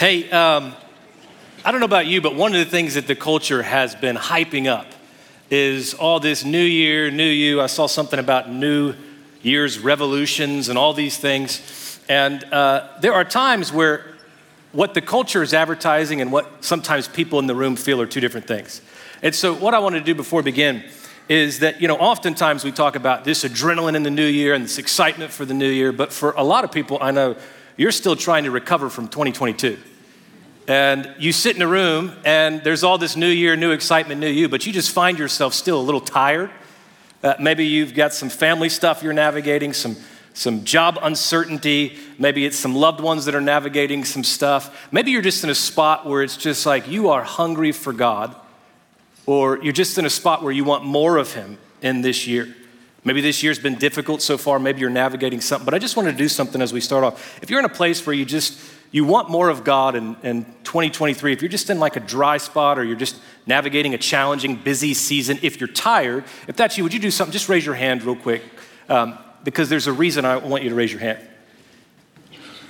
Hey, um, I don't know about you, but one of the things that the culture has been hyping up is all this new year, new you. I saw something about new year's revolutions and all these things. And uh, there are times where what the culture is advertising and what sometimes people in the room feel are two different things. And so, what I want to do before we begin is that, you know, oftentimes we talk about this adrenaline in the new year and this excitement for the new year, but for a lot of people, I know you're still trying to recover from 2022. And you sit in a room and there's all this new year, new excitement, new you, but you just find yourself still a little tired. Uh, maybe you've got some family stuff you're navigating, some, some job uncertainty. Maybe it's some loved ones that are navigating some stuff. Maybe you're just in a spot where it's just like you are hungry for God, or you're just in a spot where you want more of Him in this year. Maybe this year's been difficult so far. Maybe you're navigating something, but I just wanted to do something as we start off. If you're in a place where you just you want more of God in, in 2023, if you're just in like a dry spot or you're just navigating a challenging, busy season, if you're tired, if that's you, would you do something? Just raise your hand real quick um, because there's a reason I want you to raise your hand.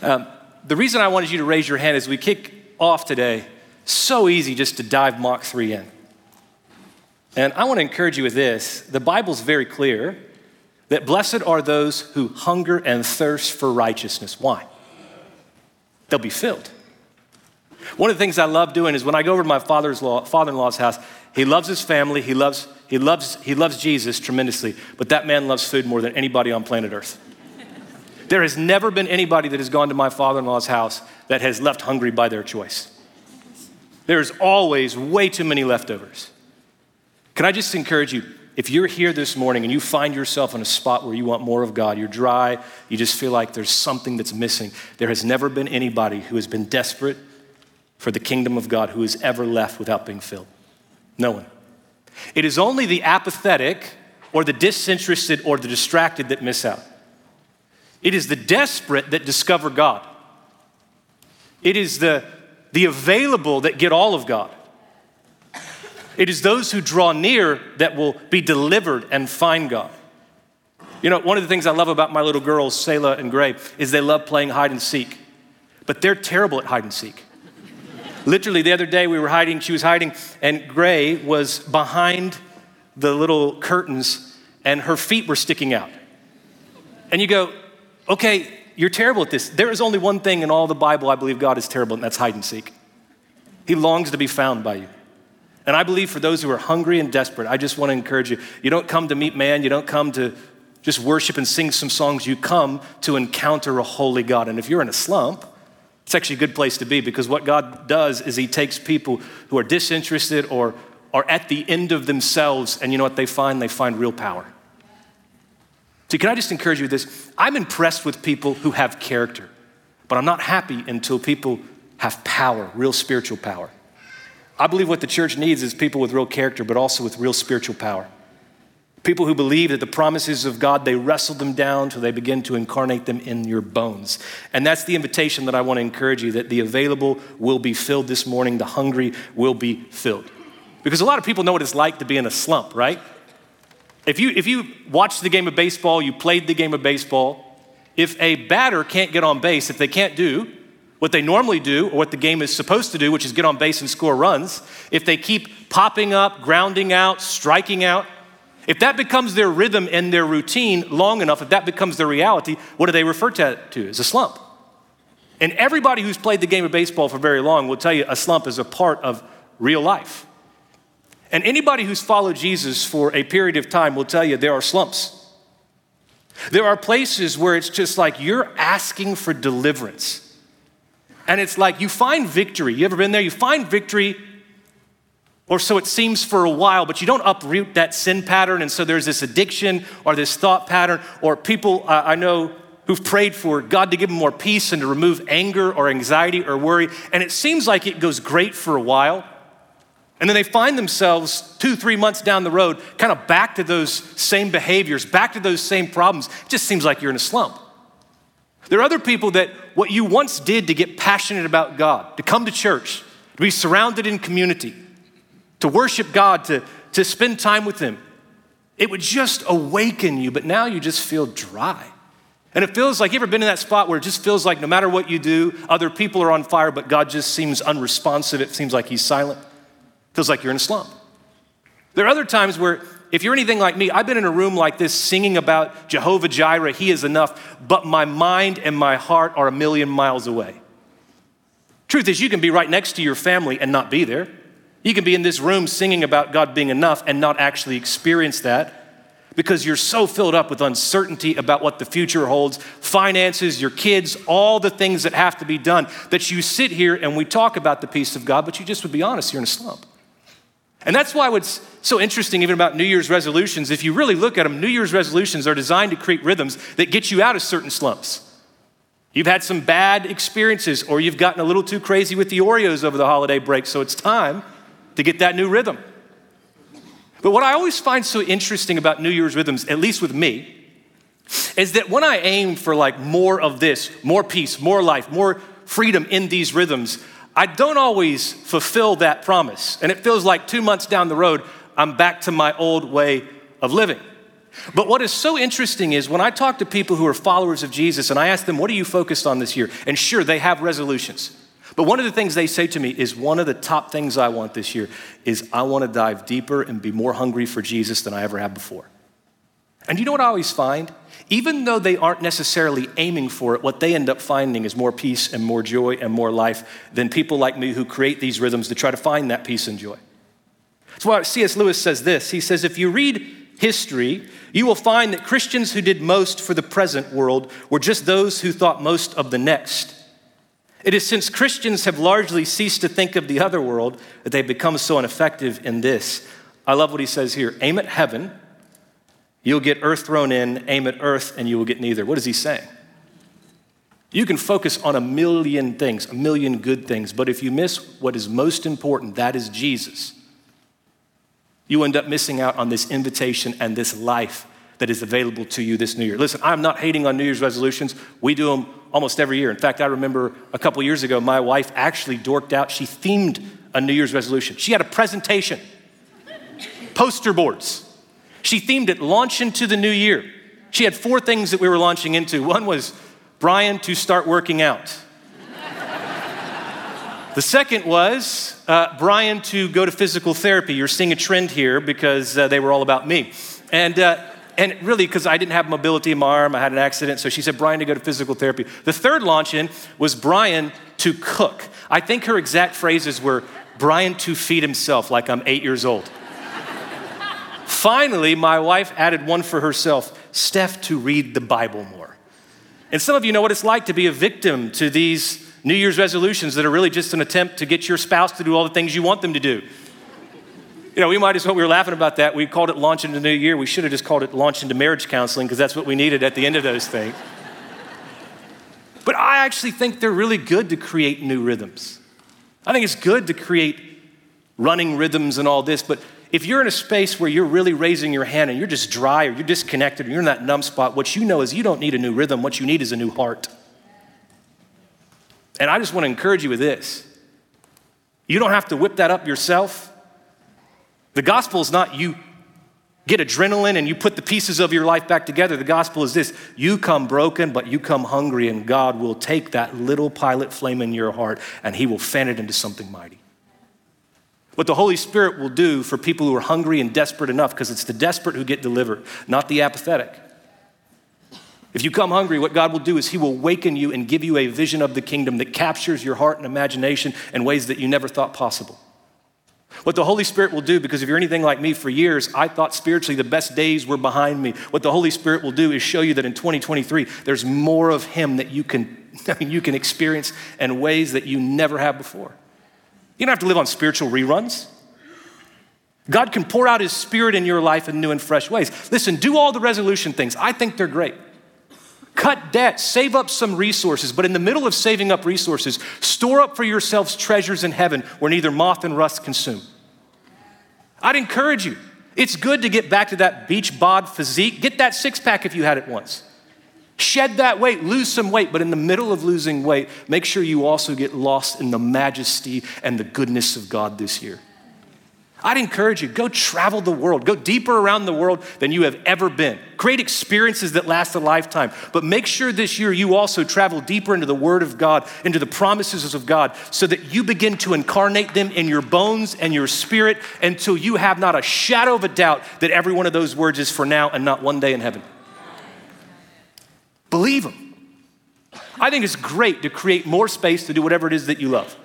Um, the reason I wanted you to raise your hand is we kick off today, so easy just to dive Mach 3 in. And I want to encourage you with this the Bible's very clear that blessed are those who hunger and thirst for righteousness. Why? They'll be filled. One of the things I love doing is when I go over to my father's law, father-in-law's house, he loves his family, he loves, he, loves, he loves Jesus tremendously, but that man loves food more than anybody on planet Earth. there has never been anybody that has gone to my father-in-law's house that has left hungry by their choice. There's always way too many leftovers. Can I just encourage you, if you're here this morning and you find yourself in a spot where you want more of God, you're dry, you just feel like there's something that's missing, there has never been anybody who has been desperate for the kingdom of God who has ever left without being filled. No one. It is only the apathetic or the disinterested or the distracted that miss out. It is the desperate that discover God. It is the, the available that get all of God. It is those who draw near that will be delivered and find God. You know, one of the things I love about my little girls, Selah and Gray, is they love playing hide and seek, but they're terrible at hide and seek. Literally, the other day we were hiding, she was hiding, and Gray was behind the little curtains, and her feet were sticking out. And you go, okay, you're terrible at this. There is only one thing in all the Bible I believe God is terrible, and that's hide and seek. He longs to be found by you. And I believe for those who are hungry and desperate, I just want to encourage you. You don't come to meet man, you don't come to just worship and sing some songs. You come to encounter a holy God. And if you're in a slump, it's actually a good place to be because what God does is He takes people who are disinterested or are at the end of themselves, and you know what they find? They find real power. So, can I just encourage you with this? I'm impressed with people who have character, but I'm not happy until people have power, real spiritual power. I believe what the church needs is people with real character, but also with real spiritual power. People who believe that the promises of God, they wrestle them down till they begin to incarnate them in your bones. And that's the invitation that I want to encourage you that the available will be filled this morning, the hungry will be filled. Because a lot of people know what it's like to be in a slump, right? If you, if you watched the game of baseball, you played the game of baseball, if a batter can't get on base, if they can't do what they normally do, or what the game is supposed to do, which is get on base and score runs, if they keep popping up, grounding out, striking out, if that becomes their rhythm and their routine long enough, if that becomes their reality, what do they refer to, to as a slump? And everybody who's played the game of baseball for very long will tell you a slump is a part of real life. And anybody who's followed Jesus for a period of time will tell you there are slumps. There are places where it's just like you're asking for deliverance. And it's like you find victory. You ever been there? You find victory, or so it seems for a while, but you don't uproot that sin pattern. And so there's this addiction or this thought pattern, or people uh, I know who've prayed for God to give them more peace and to remove anger or anxiety or worry. And it seems like it goes great for a while. And then they find themselves two, three months down the road, kind of back to those same behaviors, back to those same problems. It just seems like you're in a slump. There are other people that what you once did to get passionate about God, to come to church, to be surrounded in community, to worship God, to, to spend time with Him, it would just awaken you, but now you just feel dry. And it feels like, you ever been in that spot where it just feels like no matter what you do, other people are on fire, but God just seems unresponsive. It seems like He's silent. It feels like you're in a slump. There are other times where, if you're anything like me, I've been in a room like this singing about Jehovah Jireh, He is enough, but my mind and my heart are a million miles away. Truth is, you can be right next to your family and not be there. You can be in this room singing about God being enough and not actually experience that because you're so filled up with uncertainty about what the future holds finances, your kids, all the things that have to be done that you sit here and we talk about the peace of God, but you just would be honest, you're in a slump. And that's why what's so interesting, even about New Year's resolutions, if you really look at them, New Year's resolutions are designed to create rhythms that get you out of certain slumps. You've had some bad experiences, or you've gotten a little too crazy with the Oreos over the holiday break, so it's time to get that new rhythm. But what I always find so interesting about New Year's rhythms, at least with me, is that when I aim for like more of this, more peace, more life, more freedom in these rhythms, I don't always fulfill that promise. And it feels like two months down the road, I'm back to my old way of living. But what is so interesting is when I talk to people who are followers of Jesus and I ask them, What are you focused on this year? And sure, they have resolutions. But one of the things they say to me is one of the top things I want this year is I want to dive deeper and be more hungry for Jesus than I ever have before. And you know what I always find? Even though they aren't necessarily aiming for it, what they end up finding is more peace and more joy and more life than people like me who create these rhythms to try to find that peace and joy. That's why C.S. Lewis says this. He says, if you read history, you will find that Christians who did most for the present world were just those who thought most of the next. It is since Christians have largely ceased to think of the other world that they've become so ineffective in this. I love what he says here aim at heaven, you'll get earth thrown in, aim at earth, and you will get neither. What is he saying? You can focus on a million things, a million good things, but if you miss what is most important, that is Jesus, you end up missing out on this invitation and this life that is available to you this new year. Listen, I'm not hating on New Year's resolutions. We do them almost every year. In fact, I remember a couple years ago, my wife actually dorked out. She themed a New Year's resolution. She had a presentation, poster boards. She themed it launch into the new year. She had four things that we were launching into. One was Bryan to start working out. The second was uh, Bryan to go to physical therapy. You're seeing a trend here because uh, they were all about me. And uh, and really, because I didn't have mobility in my arm, I had an accident. So she said, Bryan to go to physical therapy. The third launch in was Bryan to cook. I think her exact phrases were, Bryan to feed himself like I'm eight years old. Finally, my wife added one for herself Steph to read the Bible more. And some of you know what it's like to be a victim to these New Year's resolutions that are really just an attempt to get your spouse to do all the things you want them to do. You know, we might as well, we were laughing about that. We called it Launch into the New Year. We should have just called it Launch into Marriage Counseling because that's what we needed at the end of those things. But I actually think they're really good to create new rhythms. I think it's good to create running rhythms and all this, but if you're in a space where you're really raising your hand and you're just dry or you're disconnected or you're in that numb spot, what you know is you don't need a new rhythm. What you need is a new heart. And I just want to encourage you with this you don't have to whip that up yourself. The gospel is not you get adrenaline and you put the pieces of your life back together. The gospel is this you come broken, but you come hungry, and God will take that little pilot flame in your heart and He will fan it into something mighty. What the Holy Spirit will do for people who are hungry and desperate enough, because it's the desperate who get delivered, not the apathetic. If you come hungry, what God will do is He will waken you and give you a vision of the kingdom that captures your heart and imagination in ways that you never thought possible. What the Holy Spirit will do, because if you're anything like me for years, I thought spiritually the best days were behind me. What the Holy Spirit will do is show you that in 2023, there's more of Him that you can, I mean, you can experience in ways that you never have before. You don't have to live on spiritual reruns. God can pour out His Spirit in your life in new and fresh ways. Listen, do all the resolution things. I think they're great. Cut debt, save up some resources, but in the middle of saving up resources, store up for yourselves treasures in heaven where neither moth and rust consume. I'd encourage you. It's good to get back to that beach bod physique. Get that six pack if you had it once. Shed that weight, lose some weight, but in the middle of losing weight, make sure you also get lost in the majesty and the goodness of God this year. I'd encourage you, go travel the world. Go deeper around the world than you have ever been. Create experiences that last a lifetime. But make sure this year you also travel deeper into the Word of God, into the promises of God, so that you begin to incarnate them in your bones and your spirit until you have not a shadow of a doubt that every one of those words is for now and not one day in heaven. Believe them. I think it's great to create more space to do whatever it is that you love.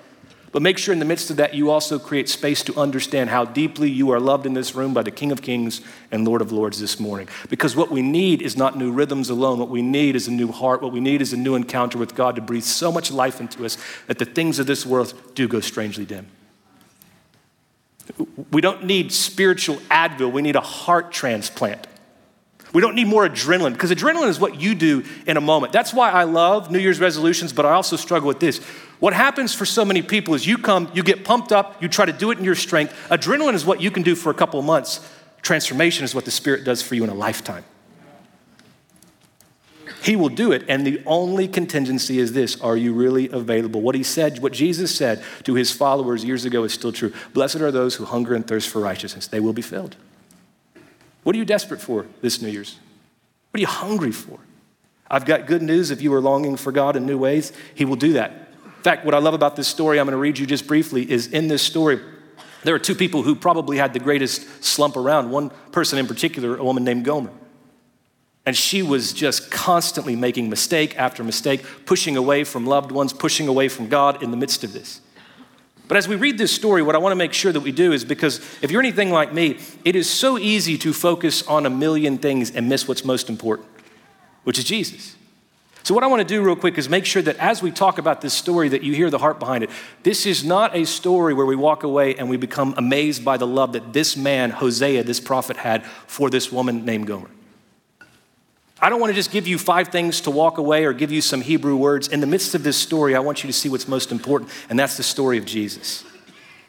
But make sure in the midst of that, you also create space to understand how deeply you are loved in this room by the King of Kings and Lord of Lords this morning. Because what we need is not new rhythms alone. What we need is a new heart. What we need is a new encounter with God to breathe so much life into us that the things of this world do go strangely dim. We don't need spiritual Advil, we need a heart transplant. We don't need more adrenaline because adrenaline is what you do in a moment. That's why I love New Year's resolutions, but I also struggle with this. What happens for so many people is you come, you get pumped up, you try to do it in your strength. Adrenaline is what you can do for a couple of months. Transformation is what the Spirit does for you in a lifetime. He will do it, and the only contingency is this Are you really available? What he said, what Jesus said to his followers years ago is still true. Blessed are those who hunger and thirst for righteousness, they will be filled. What are you desperate for this New Year's? What are you hungry for? I've got good news. If you are longing for God in new ways, He will do that. In fact, what I love about this story, I'm going to read you just briefly, is in this story, there are two people who probably had the greatest slump around. One person in particular, a woman named Gomer. And she was just constantly making mistake after mistake, pushing away from loved ones, pushing away from God in the midst of this. But as we read this story, what I want to make sure that we do is because if you're anything like me, it is so easy to focus on a million things and miss what's most important, which is Jesus. So what I want to do real quick is make sure that as we talk about this story that you hear the heart behind it. This is not a story where we walk away and we become amazed by the love that this man, Hosea, this prophet had for this woman named Gomer. I don't want to just give you five things to walk away or give you some Hebrew words. In the midst of this story, I want you to see what's most important, and that's the story of Jesus.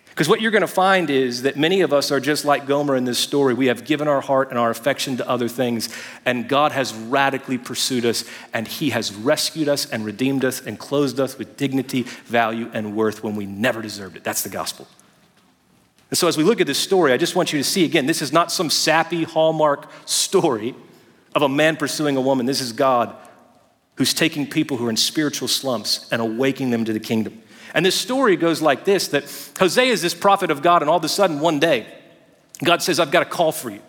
Because what you're going to find is that many of us are just like Gomer in this story. We have given our heart and our affection to other things, and God has radically pursued us, and He has rescued us and redeemed us and clothed us with dignity, value, and worth when we never deserved it. That's the gospel. And so, as we look at this story, I just want you to see again, this is not some sappy Hallmark story of a man pursuing a woman. This is God who's taking people who are in spiritual slumps and awakening them to the kingdom. And this story goes like this that Hosea is this prophet of God, and all of a sudden, one day, God says, I've got a call for you.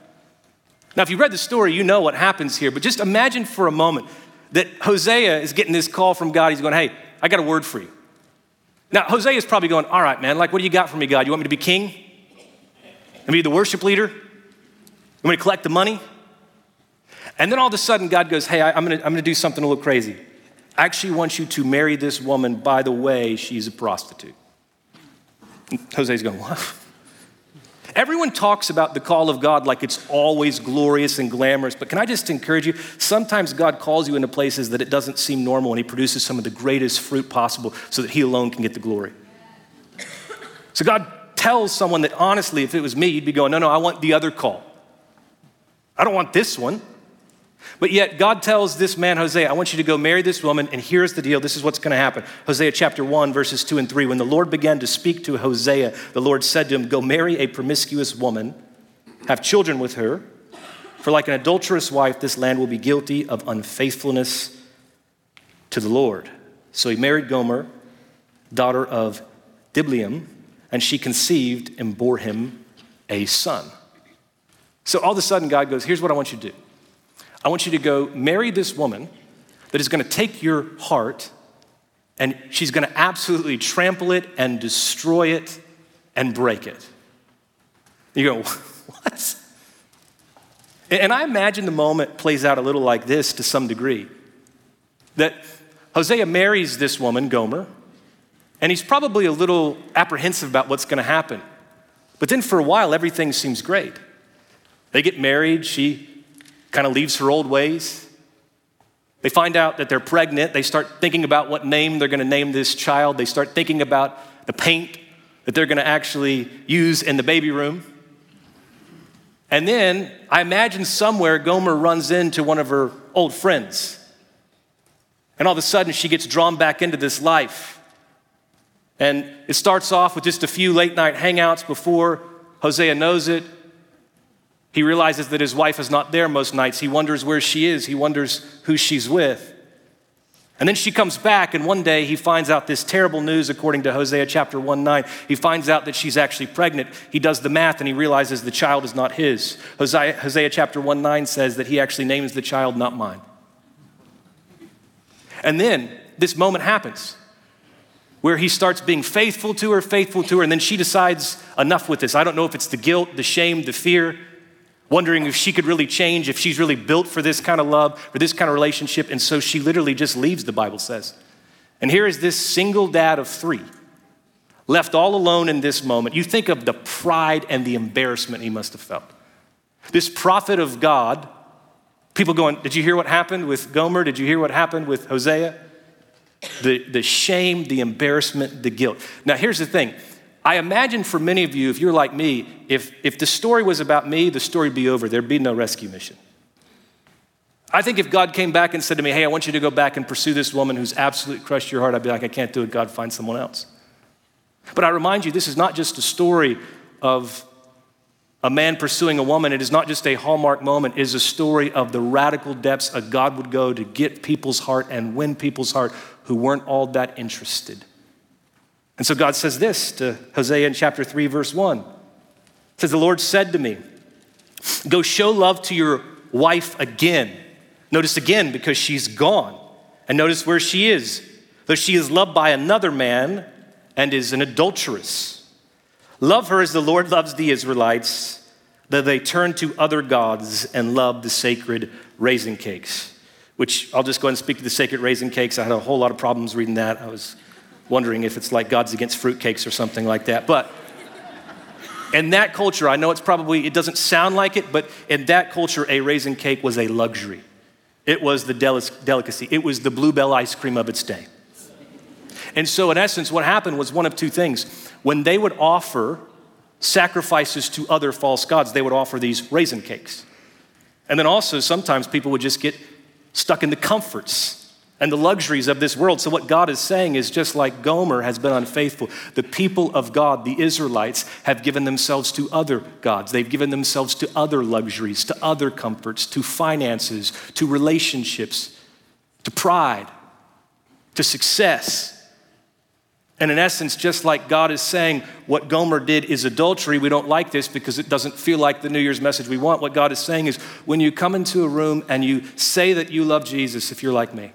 Now, if you read the story, you know what happens here, but just imagine for a moment that Hosea is getting this call from God. He's going, Hey, I got a word for you. Now, Hosea is probably going, All right, man, like, what do you got for me, God? You want me to be king? And be the worship leader? You want me to collect the money? And then all of a sudden, God goes, Hey, I'm gonna, I'm gonna do something a little crazy. I actually want you to marry this woman. By the way, she's a prostitute. And Hosea's going, What? Everyone talks about the call of God like it's always glorious and glamorous, but can I just encourage you? Sometimes God calls you into places that it doesn't seem normal, and He produces some of the greatest fruit possible so that He alone can get the glory. So God tells someone that honestly, if it was me, you'd be going, No, no, I want the other call. I don't want this one. But yet, God tells this man, Hosea, I want you to go marry this woman, and here's the deal. This is what's going to happen. Hosea chapter 1, verses 2 and 3. When the Lord began to speak to Hosea, the Lord said to him, Go marry a promiscuous woman, have children with her, for like an adulterous wife, this land will be guilty of unfaithfulness to the Lord. So he married Gomer, daughter of Diblaim, and she conceived and bore him a son. So all of a sudden, God goes, Here's what I want you to do. I want you to go marry this woman that is going to take your heart and she's going to absolutely trample it and destroy it and break it. You go, what? And I imagine the moment plays out a little like this to some degree that Hosea marries this woman, Gomer, and he's probably a little apprehensive about what's going to happen. But then for a while, everything seems great. They get married, she kind of leaves her old ways. They find out that they're pregnant. They start thinking about what name they're going to name this child. They start thinking about the paint that they're going to actually use in the baby room. And then I imagine somewhere Gomer runs into one of her old friends. And all of a sudden she gets drawn back into this life. And it starts off with just a few late night hangouts before Hosea knows it. He realizes that his wife is not there most nights. He wonders where she is, he wonders who she's with. And then she comes back, and one day he finds out this terrible news according to Hosea chapter 1 9. He finds out that she's actually pregnant. He does the math and he realizes the child is not his. Hosea, Hosea chapter 1 9 says that he actually names the child not mine. And then this moment happens where he starts being faithful to her, faithful to her, and then she decides enough with this. I don't know if it's the guilt, the shame, the fear, wondering if she could really change, if she's really built for this kind of love, for this kind of relationship. And so she literally just leaves, the Bible says. And here is this single dad of three, left all alone in this moment. You think of the pride and the embarrassment he must have felt. This prophet of God, people going, Did you hear what happened with Gomer? Did you hear what happened with Hosea? The, the shame, the embarrassment, the guilt. Now, here's the thing I imagine for many of you, if you're like me, if, if the story was about me, the story would be over. There'd be no rescue mission. I think if God came back and said to me, Hey, I want you to go back and pursue this woman who's absolutely crushed your heart, I'd be like, I can't do it. God, find someone else. But I remind you, this is not just a story of a man pursuing a woman. It is not just a hallmark moment, it is a story of the radical depths a God would go to get people's heart and win people's heart who weren't all that interested. And so God says this to Hosea in chapter 3, verse 1. It says, The Lord said to me, Go show love to your wife again. Notice again, because she's gone. And notice where she is. Though she is loved by another man and is an adulteress. Love her as the Lord loves the Israelites, that they turn to other gods and love the sacred raisin cakes. Which I'll just go and speak to the sacred raisin cakes. I had a whole lot of problems reading that. I was wondering if it's like God's against fruitcakes or something like that. But in that culture, I know it's probably, it doesn't sound like it, but in that culture, a raisin cake was a luxury. It was the delicacy, it was the bluebell ice cream of its day. And so, in essence, what happened was one of two things. When they would offer sacrifices to other false gods, they would offer these raisin cakes. And then also, sometimes people would just get stuck in the comforts and the luxuries of this world. So, what God is saying is just like Gomer has been unfaithful, the people of God, the Israelites, have given themselves to other gods. They've given themselves to other luxuries, to other comforts, to finances, to relationships, to pride, to success. And in essence, just like God is saying, what Gomer did is adultery. We don't like this because it doesn't feel like the New Year's message we want. What God is saying is, when you come into a room and you say that you love Jesus, if you're like me,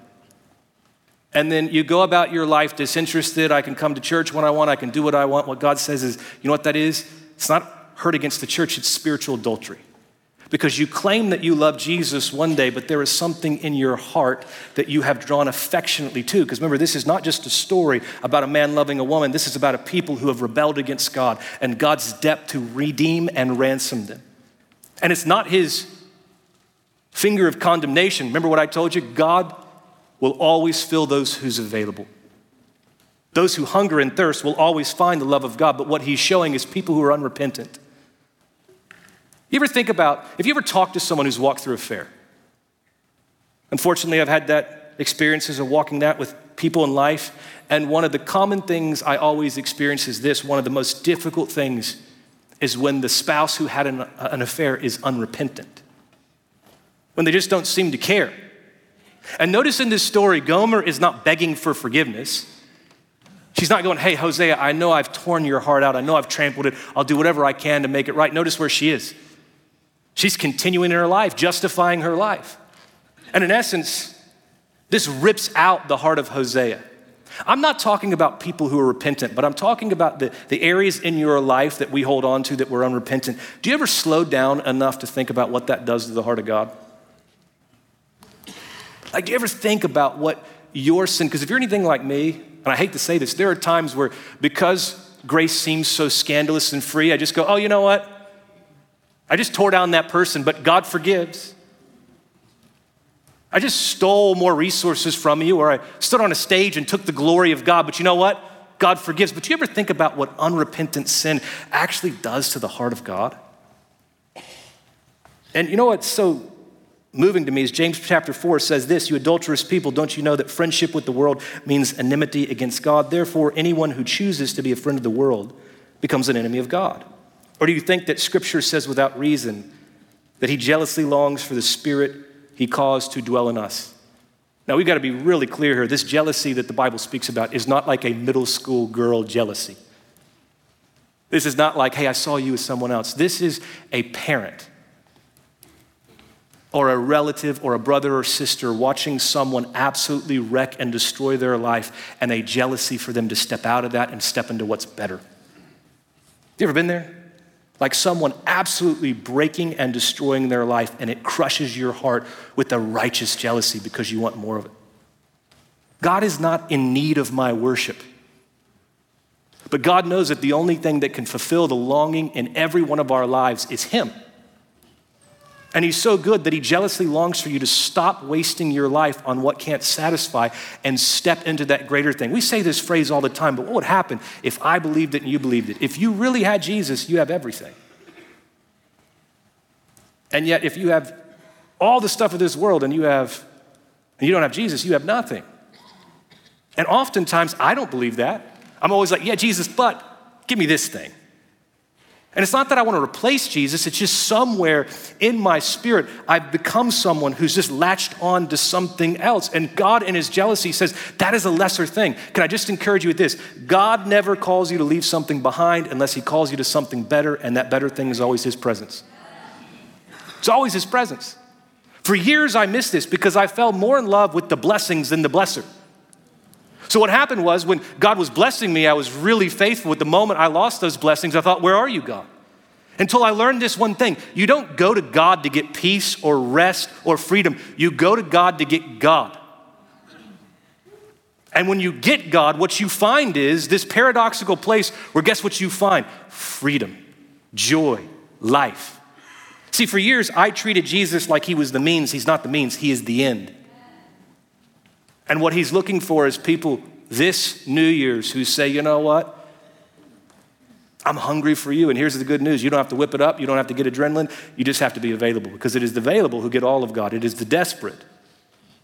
and then you go about your life disinterested. I can come to church when I want, I can do what I want. What God says is, you know what that is? It's not hurt against the church, it's spiritual adultery. Because you claim that you love Jesus one day, but there is something in your heart that you have drawn affectionately to. Because remember, this is not just a story about a man loving a woman, this is about a people who have rebelled against God and God's depth to redeem and ransom them. And it's not his finger of condemnation. Remember what I told you? God will always fill those who's available. Those who hunger and thirst will always find the love of God, but what he's showing is people who are unrepentant. You ever think about, if you ever talk to someone who's walked through a fair? Unfortunately, I've had that experiences of walking that with people in life, and one of the common things I always experience is this one of the most difficult things is when the spouse who had an, an affair is unrepentant, when they just don't seem to care. And notice in this story, Gomer is not begging for forgiveness. She's not going, Hey, Hosea, I know I've torn your heart out. I know I've trampled it. I'll do whatever I can to make it right. Notice where she is. She's continuing in her life, justifying her life. And in essence, this rips out the heart of Hosea. I'm not talking about people who are repentant, but I'm talking about the, the areas in your life that we hold on to that we're unrepentant. Do you ever slow down enough to think about what that does to the heart of God? Like, do you ever think about what your sin, because if you're anything like me, and I hate to say this, there are times where because grace seems so scandalous and free, I just go, oh, you know what? I just tore down that person, but God forgives. I just stole more resources from you, or I stood on a stage and took the glory of God, but you know what? God forgives. But do you ever think about what unrepentant sin actually does to the heart of God? And you know what's so moving to me is James chapter 4 says this You adulterous people, don't you know that friendship with the world means enmity against God? Therefore, anyone who chooses to be a friend of the world becomes an enemy of God. Or do you think that Scripture says without reason that He jealously longs for the Spirit He caused to dwell in us? Now, we've got to be really clear here. This jealousy that the Bible speaks about is not like a middle school girl jealousy. This is not like, hey, I saw you with someone else. This is a parent or a relative or a brother or sister watching someone absolutely wreck and destroy their life and a jealousy for them to step out of that and step into what's better. You ever been there? Like someone absolutely breaking and destroying their life, and it crushes your heart with a righteous jealousy because you want more of it. God is not in need of my worship. But God knows that the only thing that can fulfill the longing in every one of our lives is Him. And he's so good that he jealously longs for you to stop wasting your life on what can't satisfy and step into that greater thing. We say this phrase all the time, but what would happen if I believed it and you believed it? If you really had Jesus, you have everything. And yet, if you have all the stuff of this world and you have and you don't have Jesus, you have nothing. And oftentimes I don't believe that. I'm always like, yeah, Jesus, but give me this thing. And it's not that I want to replace Jesus, it's just somewhere in my spirit, I've become someone who's just latched on to something else. And God, in His jealousy, says that is a lesser thing. Can I just encourage you with this? God never calls you to leave something behind unless He calls you to something better, and that better thing is always His presence. It's always His presence. For years, I missed this because I fell more in love with the blessings than the blesser. So, what happened was when God was blessing me, I was really faithful. At the moment I lost those blessings, I thought, Where are you, God? Until I learned this one thing you don't go to God to get peace or rest or freedom, you go to God to get God. And when you get God, what you find is this paradoxical place where guess what you find? Freedom, joy, life. See, for years I treated Jesus like he was the means. He's not the means, he is the end. And what he's looking for is people this New Year's who say, you know what? I'm hungry for you. And here's the good news you don't have to whip it up, you don't have to get adrenaline, you just have to be available because it is the available who get all of God. It is the desperate.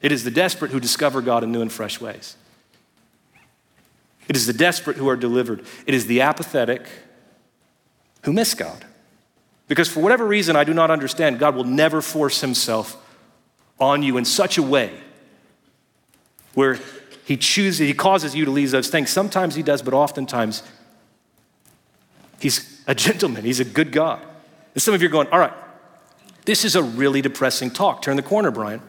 It is the desperate who discover God in new and fresh ways. It is the desperate who are delivered. It is the apathetic who miss God. Because for whatever reason I do not understand, God will never force himself on you in such a way where he chooses, he causes you to leave those things. Sometimes he does, but oftentimes he's a gentleman, he's a good God. And some of you are going, all right, this is a really depressing talk. Turn the corner, Bryan.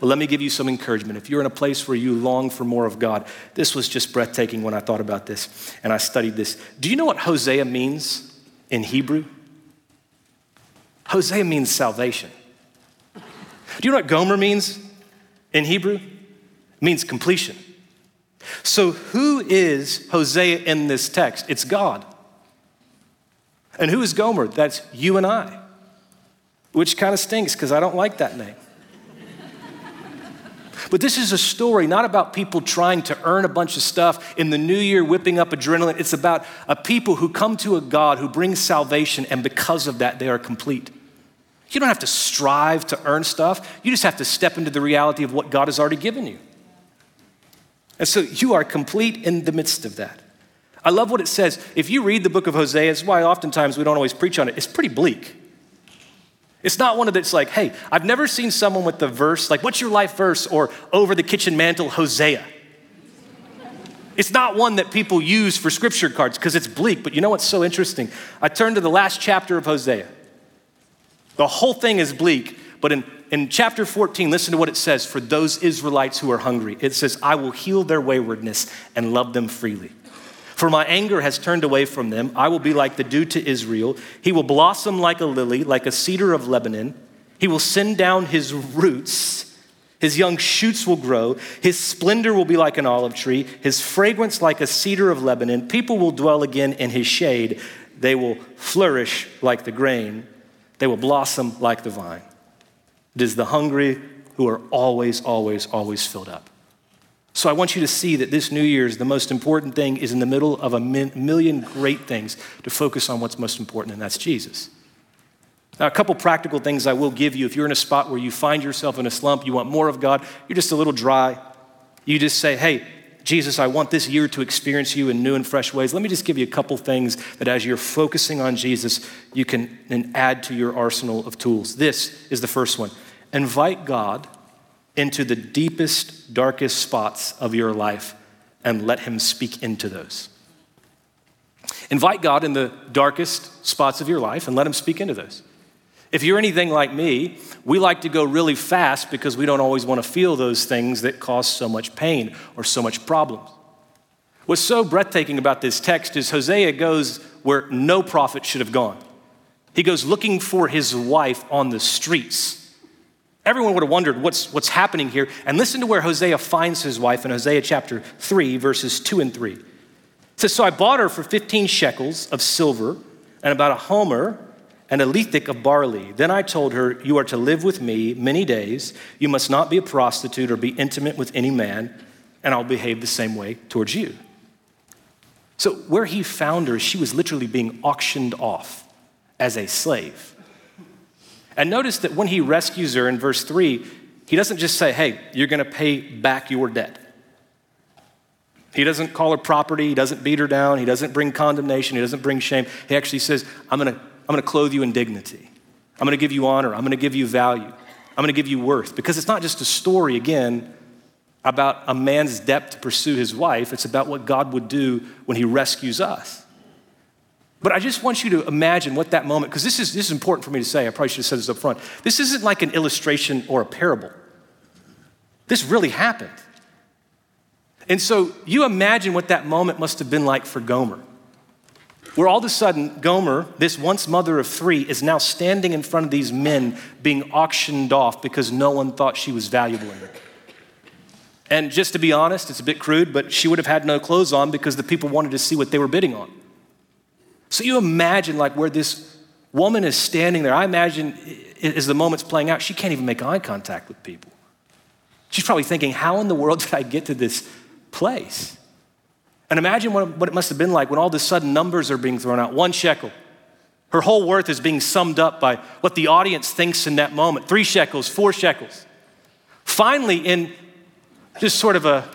Well, let me give you some encouragement. If you're in a place where you long for more of God, this was just breathtaking when I thought about this and I studied this. Do you know what Hosea means in Hebrew? Hosea means salvation. Do you know what Gomer means in Hebrew? Means completion. So, who is Hosea in this text? It's God. And who is Gomer? That's you and I, which kind of stinks because I don't like that name. But this is a story not about people trying to earn a bunch of stuff in the new year, whipping up adrenaline. It's about a people who come to a God who brings salvation, and because of that, they are complete. You don't have to strive to earn stuff, you just have to step into the reality of what God has already given you. And so you are complete in the midst of that. I love what it says. If you read the book of Hosea, it's why oftentimes we don't always preach on it. It's pretty bleak. It's not one of that's like, hey, I've never seen someone with the verse, like, what's your life verse? Or over the kitchen mantle, Hosea. It's not one that people use for scripture cards because it's bleak. But you know what's so interesting? I turned to the last chapter of Hosea. The whole thing is bleak, but in in chapter 14, listen to what it says for those Israelites who are hungry. It says, I will heal their waywardness and love them freely. For my anger has turned away from them. I will be like the dew to Israel. He will blossom like a lily, like a cedar of Lebanon. He will send down his roots. His young shoots will grow. His splendor will be like an olive tree. His fragrance like a cedar of Lebanon. People will dwell again in his shade. They will flourish like the grain. They will blossom like the vine. It is the hungry who are always, always, always filled up. So I want you to see that this New Year's, the most important thing is in the middle of a million great things to focus on what's most important, and that's Jesus. Now, a couple practical things I will give you. If you're in a spot where you find yourself in a slump, you want more of God, you're just a little dry, you just say, hey, Jesus, I want this year to experience you in new and fresh ways. Let me just give you a couple things that as you're focusing on Jesus, you can add to your arsenal of tools. This is the first one invite God into the deepest, darkest spots of your life and let Him speak into those. Invite God in the darkest spots of your life and let Him speak into those. If you're anything like me, we like to go really fast because we don't always want to feel those things that cause so much pain or so much problems. What's so breathtaking about this text is Hosea goes where no prophet should have gone. He goes looking for his wife on the streets. Everyone would have wondered what's, what's happening here. And listen to where Hosea finds his wife in Hosea chapter 3, verses 2 and 3. It says, So I bought her for 15 shekels of silver and about a homer and a lethek of barley. Then I told her, You are to live with me many days. You must not be a prostitute or be intimate with any man, and I'll behave the same way towards you. So, where he found her, she was literally being auctioned off as a slave. And notice that when he rescues her in verse 3, he doesn't just say, Hey, you're going to pay back your debt. He doesn't call her property. He doesn't beat her down. He doesn't bring condemnation. He doesn't bring shame. He actually says, I'm going to I'm to clothe you in dignity. I'm going to give you honor. I'm going to give you value. I'm going to give you worth. Because it's not just a story, again, about a man's depth to pursue his wife, it's about what God would do when he rescues us. But I just want you to imagine what that moment, because this is, this is important for me to say. I probably should have said this up front. This isn't like an illustration or a parable. This really happened. And so you imagine what that moment must have been like for Gomer where all of a sudden Gomer, this once mother of three, is now standing in front of these men being auctioned off because no one thought she was valuable enough. And just to be honest, it's a bit crude, but she would have had no clothes on because the people wanted to see what they were bidding on. So you imagine like where this woman is standing there. I imagine as the moment's playing out, she can't even make eye contact with people. She's probably thinking, how in the world did I get to this place? And imagine what, it must have been like when all of a sudden numbers are being thrown out. One shekel. Her whole worth is being summed up by what the audience thinks in that moment. Three shekels, four shekels. Finally, in just sort of a,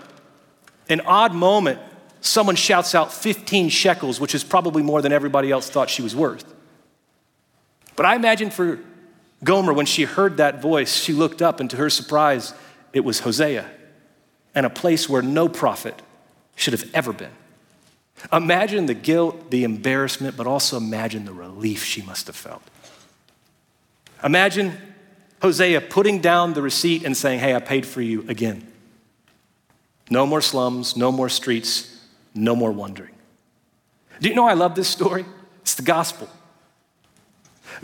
an odd moment, someone shouts out 15 shekels, which is probably more than everybody else thought she was worth. But I imagine for Gomer, when she heard that voice, she looked up, and to her surprise, it was Hosea, and a place where no prophet should have ever been. Imagine the guilt, the embarrassment, but also imagine the relief she must have felt. Imagine Hosea putting down the receipt and saying, Hey, I paid for you again. No more slums, no more streets, no more wondering. Do you know I love this story? It's the gospel.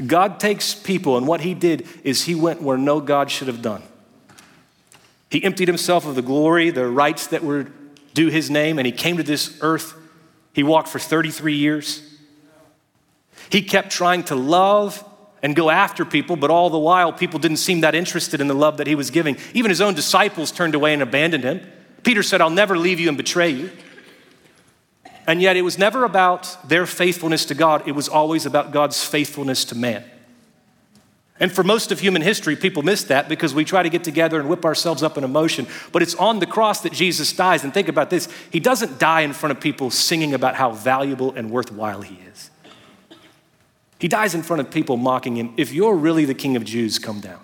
God takes people, and what he did is he went where no God should have done. He emptied himself of the glory, the rights that were do his name, and he came to this earth. He walked for 33 years. He kept trying to love and go after people, but all the while, people didn't seem that interested in the love that he was giving. Even his own disciples turned away and abandoned him. Peter said, I'll never leave you and betray you. And yet, it was never about their faithfulness to God, it was always about God's faithfulness to man. And for most of human history, people miss that because we try to get together and whip ourselves up in emotion. But it's on the cross that Jesus dies. And think about this He doesn't die in front of people singing about how valuable and worthwhile He is. He dies in front of people mocking Him. If you're really the King of Jews, come down.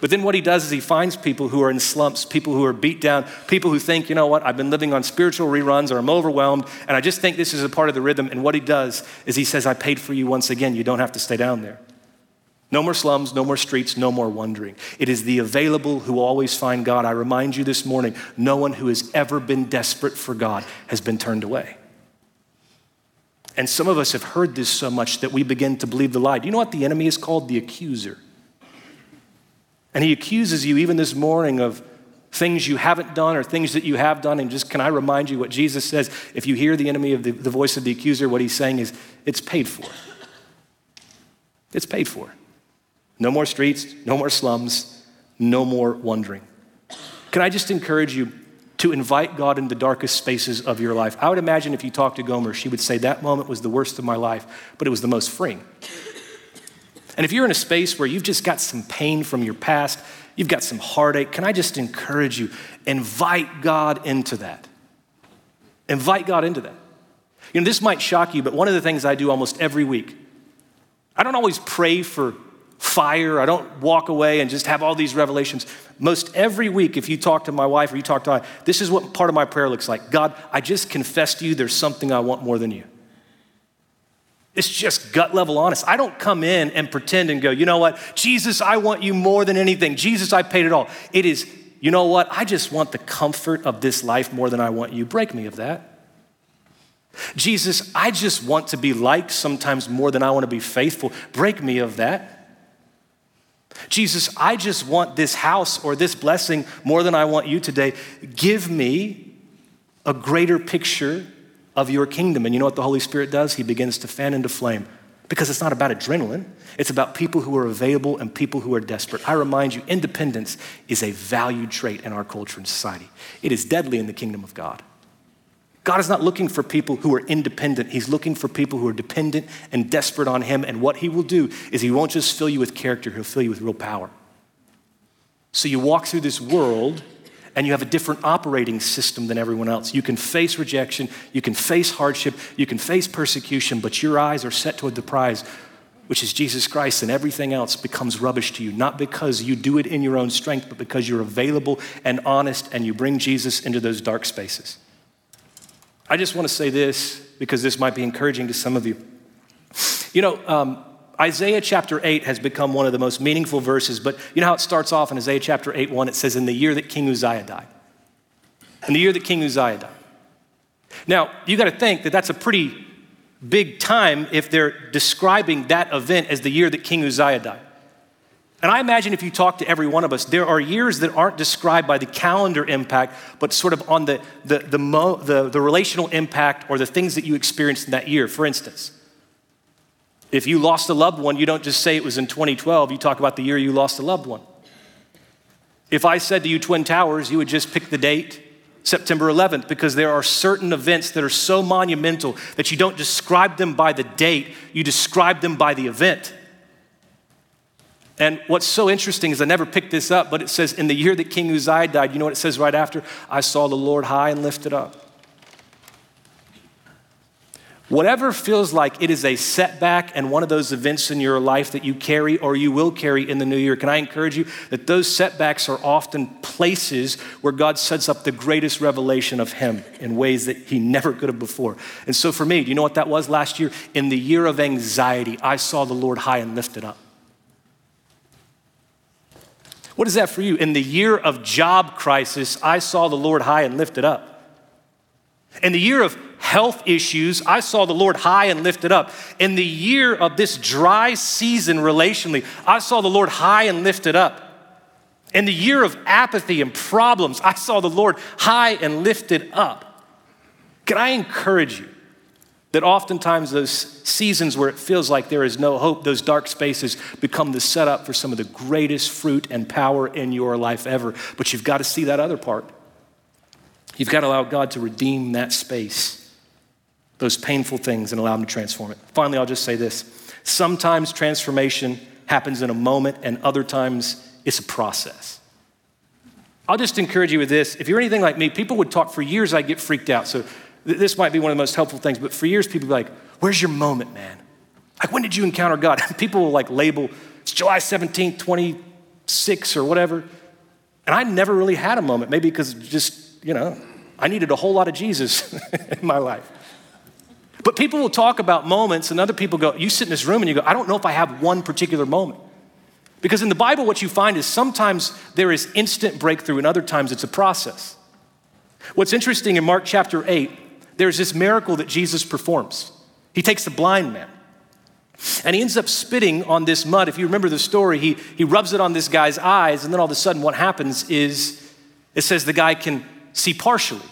But then what he does is he finds people who are in slumps, people who are beat down, people who think, you know what, I've been living on spiritual reruns or I'm overwhelmed and I just think this is a part of the rhythm. And what he does is he says, I paid for you once again. You don't have to stay down there. No more slums, no more streets, no more wandering. It is the available who always find God. I remind you this morning no one who has ever been desperate for God has been turned away. And some of us have heard this so much that we begin to believe the lie. Do you know what the enemy is called? The accuser. And he accuses you even this morning of things you haven't done or things that you have done. And just can I remind you what Jesus says? If you hear the enemy of the, the voice of the accuser, what he's saying is, it's paid for. It's paid for. No more streets, no more slums, no more wandering. Can I just encourage you to invite God in the darkest spaces of your life? I would imagine if you talked to Gomer, she would say, That moment was the worst of my life, but it was the most freeing. And if you're in a space where you've just got some pain from your past, You've got some heartache. Can I just encourage you? Invite God into that. Invite God into that. You know, this might shock you, but one of the things I do almost every week, I don't always pray for fire. I don't walk away and just have all these revelations. Most every week, if you talk to my wife or you talk to I, this is what part of my prayer looks like. God, I just confess to you there's something I want more than you. It's just gut level honest. I don't come in and pretend and go, you know what, Jesus, I want you more than anything. Jesus, I paid it all. It is, you know what, I just want the comfort of this life more than I want you. Break me of that. Jesus, I just want to be liked sometimes more than I want to be faithful. Break me of that. Jesus, I just want this house or this blessing more than I want you today. Give me a greater picture of your kingdom. And you know what the Holy Spirit does? He begins to fan into flame because it's not about adrenaline. It's about people who are available and people who are desperate. I remind you, independence is a valued trait in our culture and society. It is deadly in the kingdom of God. God is not looking for people who are independent. He's looking for people who are dependent and desperate on Him. And what He will do is He won't just fill you with character, He'll fill you with real power. So you walk through this world and you have a different operating system than everyone else. You can face rejection, you can face hardship, you can face persecution, but your eyes are set toward the prize, which is Jesus Christ, and everything else becomes rubbish to you, not because you do it in your own strength, but because you're available and honest and you bring Jesus into those dark spaces. I just want to say this because this might be encouraging to some of you. You know, um, Isaiah chapter 8 has become one of the most meaningful verses, but you know how it starts off in Isaiah chapter 8 1? It says, In the year that King Uzziah died. In the year that King Uzziah died. Now, you got to think that that's a pretty big time if they're describing that event as the year that King Uzziah died. And I imagine if you talk to every one of us, there are years that aren't described by the calendar impact, but sort of on the, the, the, mo, the, the relational impact or the things that you experienced in that year. For instance, if you lost a loved one, you don't just say it was in 2012, you talk about the year you lost a loved one. If I said to you Twin Towers, you would just pick the date, September 11th, because there are certain events that are so monumental that you don't describe them by the date, you describe them by the event. And what's so interesting is I never picked this up, but it says, In the year that King Uzziah died, you know what it says right after? I saw the Lord high and lifted up. Whatever feels like it is a setback and one of those events in your life that you carry or you will carry in the new year, can I encourage you that those setbacks are often places where God sets up the greatest revelation of Him in ways that He never could have before. And so for me, do you know what that was last year? In the year of anxiety, I saw the Lord high and lifted up. What is that for you? In the year of job crisis, I saw the Lord high and lifted up. In the year of health issues, I saw the Lord high and lifted up. In the year of this dry season relationally, I saw the Lord high and lifted up. In the year of apathy and problems, I saw the Lord high and lifted up. Can I encourage you that oftentimes those seasons where it feels like there is no hope, those dark spaces become the setup for some of the greatest fruit and power in your life ever? But you've got to see that other part. You've got to allow God to redeem that space, those painful things, and allow Him to transform it. Finally, I'll just say this sometimes transformation happens in a moment, and other times it's a process. I'll just encourage you with this. If you're anything like me, people would talk for years, I get freaked out. So th- this might be one of the most helpful things, but for years, people be like, Where's your moment, man? Like, when did you encounter God? people will like label, it's July 17th, 26 or whatever. And I never really had a moment, maybe because just you know, I needed a whole lot of Jesus in my life. But people will talk about moments, and other people go, You sit in this room and you go, I don't know if I have one particular moment. Because in the Bible, what you find is sometimes there is instant breakthrough, and other times it's a process. What's interesting in Mark chapter 8, there's this miracle that Jesus performs. He takes a blind man and he ends up spitting on this mud. If you remember the story, he, he rubs it on this guy's eyes, and then all of a sudden, what happens is it says the guy can see partially.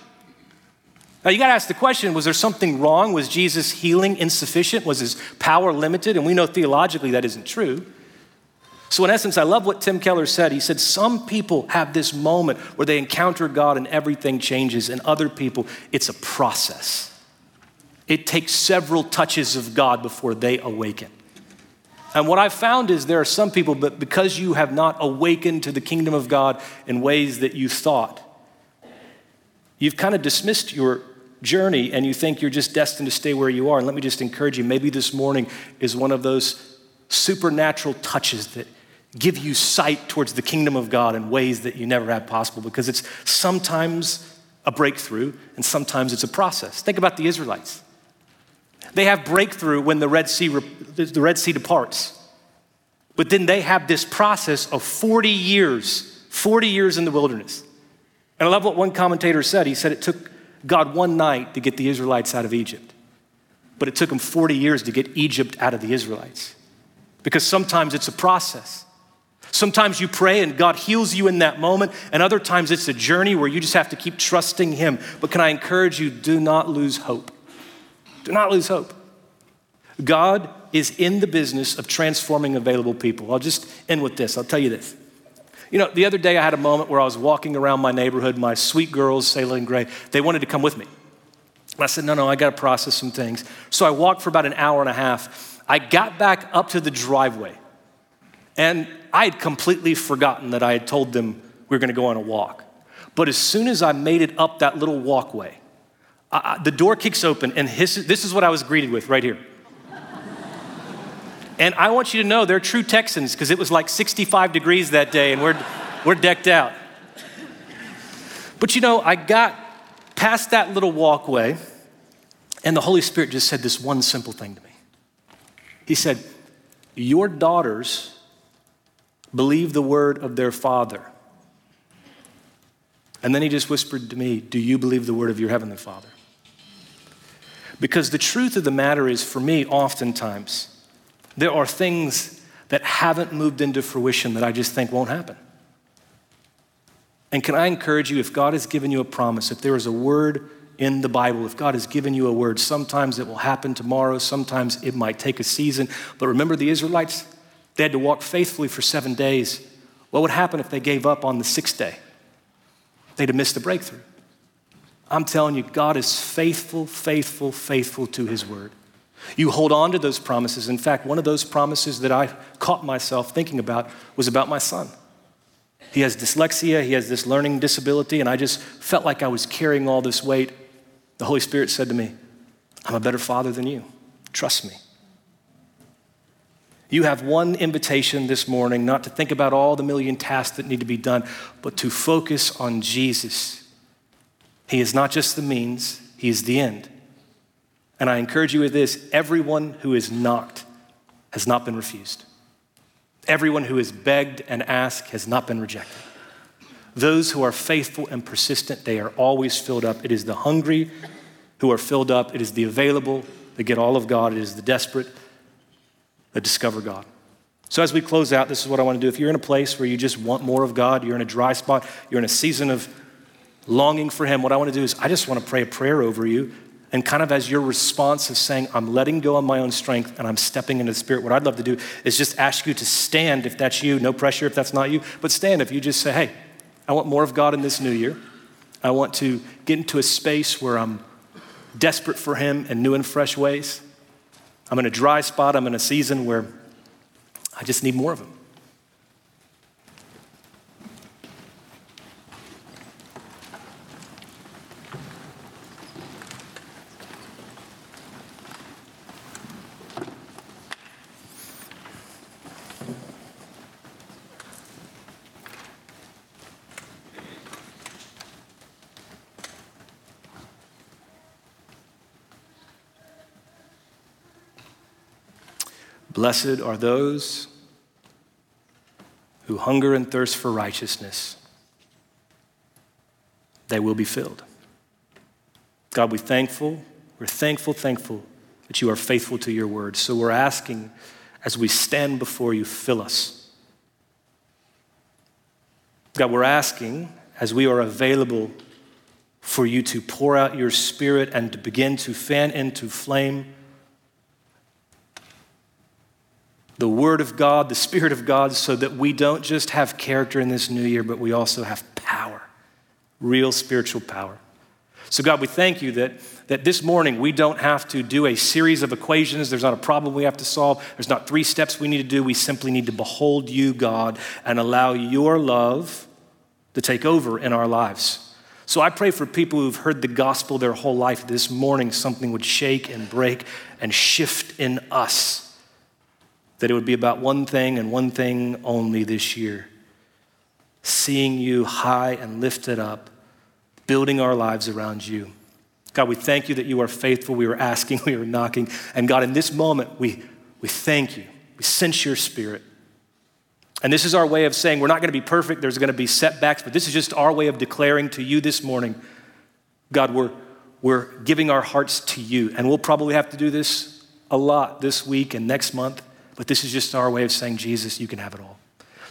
Now, you got to ask the question was there something wrong? Was Jesus' healing insufficient? Was his power limited? And we know theologically that isn't true. So, in essence, I love what Tim Keller said. He said, Some people have this moment where they encounter God and everything changes, and other people, it's a process. It takes several touches of God before they awaken. And what I've found is there are some people, but because you have not awakened to the kingdom of God in ways that you thought, you've kind of dismissed your journey and you think you're just destined to stay where you are. And let me just encourage you maybe this morning is one of those supernatural touches that give you sight towards the kingdom of God in ways that you never had possible because it's sometimes a breakthrough and sometimes it's a process. Think about the Israelites. They have breakthrough when the Red Sea, the Red sea departs. But then they have this process of 40 years, 40 years in the wilderness. And I love what one commentator said. He said it took God one night to get the Israelites out of Egypt, but it took him 40 years to get Egypt out of the Israelites. Because sometimes it's a process. Sometimes you pray and God heals you in that moment, and other times it's a journey where you just have to keep trusting Him. But can I encourage you, do not lose hope. Do not lose hope. God is in the business of transforming available people. I'll just end with this. I'll tell you this. You know, the other day I had a moment where I was walking around my neighborhood. My sweet girls, Sayla and Gray, they wanted to come with me. I said, no, no, I got to process some things. So I walked for about an hour and a half. I got back up to the driveway, and I had completely forgotten that I had told them we were going to go on a walk. But as soon as I made it up that little walkway, uh, the door kicks open, and his, this is what I was greeted with right here. And I want you to know they're true Texans because it was like 65 degrees that day, and we're, we're decked out. But you know, I got past that little walkway, and the Holy Spirit just said this one simple thing to me. He said, Your daughters believe the word of their father. And then he just whispered to me, Do you believe the word of your heavenly father? Because the truth of the matter is, for me, oftentimes, there are things that haven't moved into fruition that I just think won't happen. And can I encourage you, if God has given you a promise, if there is a word in the Bible, if God has given you a word, sometimes it will happen tomorrow, sometimes it might take a season. But remember the Israelites? They had to walk faithfully for seven days. What would happen if they gave up on the sixth day? They'd have missed the breakthrough. I'm telling you, God is faithful, faithful, faithful to His word. You hold on to those promises. In fact, one of those promises that I caught myself thinking about was about my son. He has dyslexia, he has this learning disability, and I just felt like I was carrying all this weight. The Holy Spirit said to me, I'm a better father than you. Trust me. You have one invitation this morning not to think about all the million tasks that need to be done, but to focus on Jesus he is not just the means, He is the end. And I encourage you with this everyone who is knocked has not been refused. Everyone who has begged and asked has not been rejected. Those who are faithful and persistent, they are always filled up. It is the hungry who are filled up, it is the available that get all of God, it is the desperate that discover God. So, as we close out, this is what I want to do. If you're in a place where you just want more of God, you're in a dry spot, you're in a season of longing for Him, what I want to do is I just want to pray a prayer over you. And kind of as your response is saying, I'm letting go of my own strength and I'm stepping into the Spirit, what I'd love to do is just ask you to stand if that's you. No pressure if that's not you, but stand if you just say, hey, I want more of God in this new year. I want to get into a space where I'm desperate for Him in new and fresh ways. I'm in a dry spot, I'm in a season where I just need more of Him. Blessed are those who hunger and thirst for righteousness, they will be filled. God, we're thankful. We're thankful, thankful that you are faithful to your word. So we're asking as we stand before you, fill us. God, we're asking as we are available for you to pour out your spirit and to begin to fan into flame the Word of God, the Spirit of God, so that we don't just have character in this new year, but we also have power, real spiritual power. So, God, we thank you that that this morning we don't have to do a series of equations. There's not a problem we have to solve. There's not three steps we need to do. We simply need to behold you, God, and allow your love to take over in our lives. So I pray for people who've heard the gospel their whole life this morning, something would shake and break and shift in us. That it would be about one thing and one thing only this year seeing you high and lifted up, building our lives around you. God, we thank you that you are faithful. We were asking, we were knocking. And God, in this moment, we, we thank you. We sense your spirit. And this is our way of saying we're not going to be perfect, there's going to be setbacks, but this is just our way of declaring to you this morning God, we're, we're giving our hearts to you. And we'll probably have to do this a lot this week and next month, but this is just our way of saying, Jesus, you can have it all.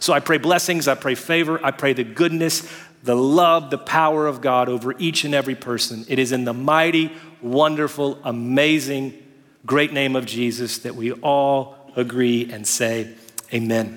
So I pray blessings, I pray favor, I pray the goodness, the love, the power of God over each and every person. It is in the mighty, wonderful, amazing, great name of Jesus that we all agree and say, Amen.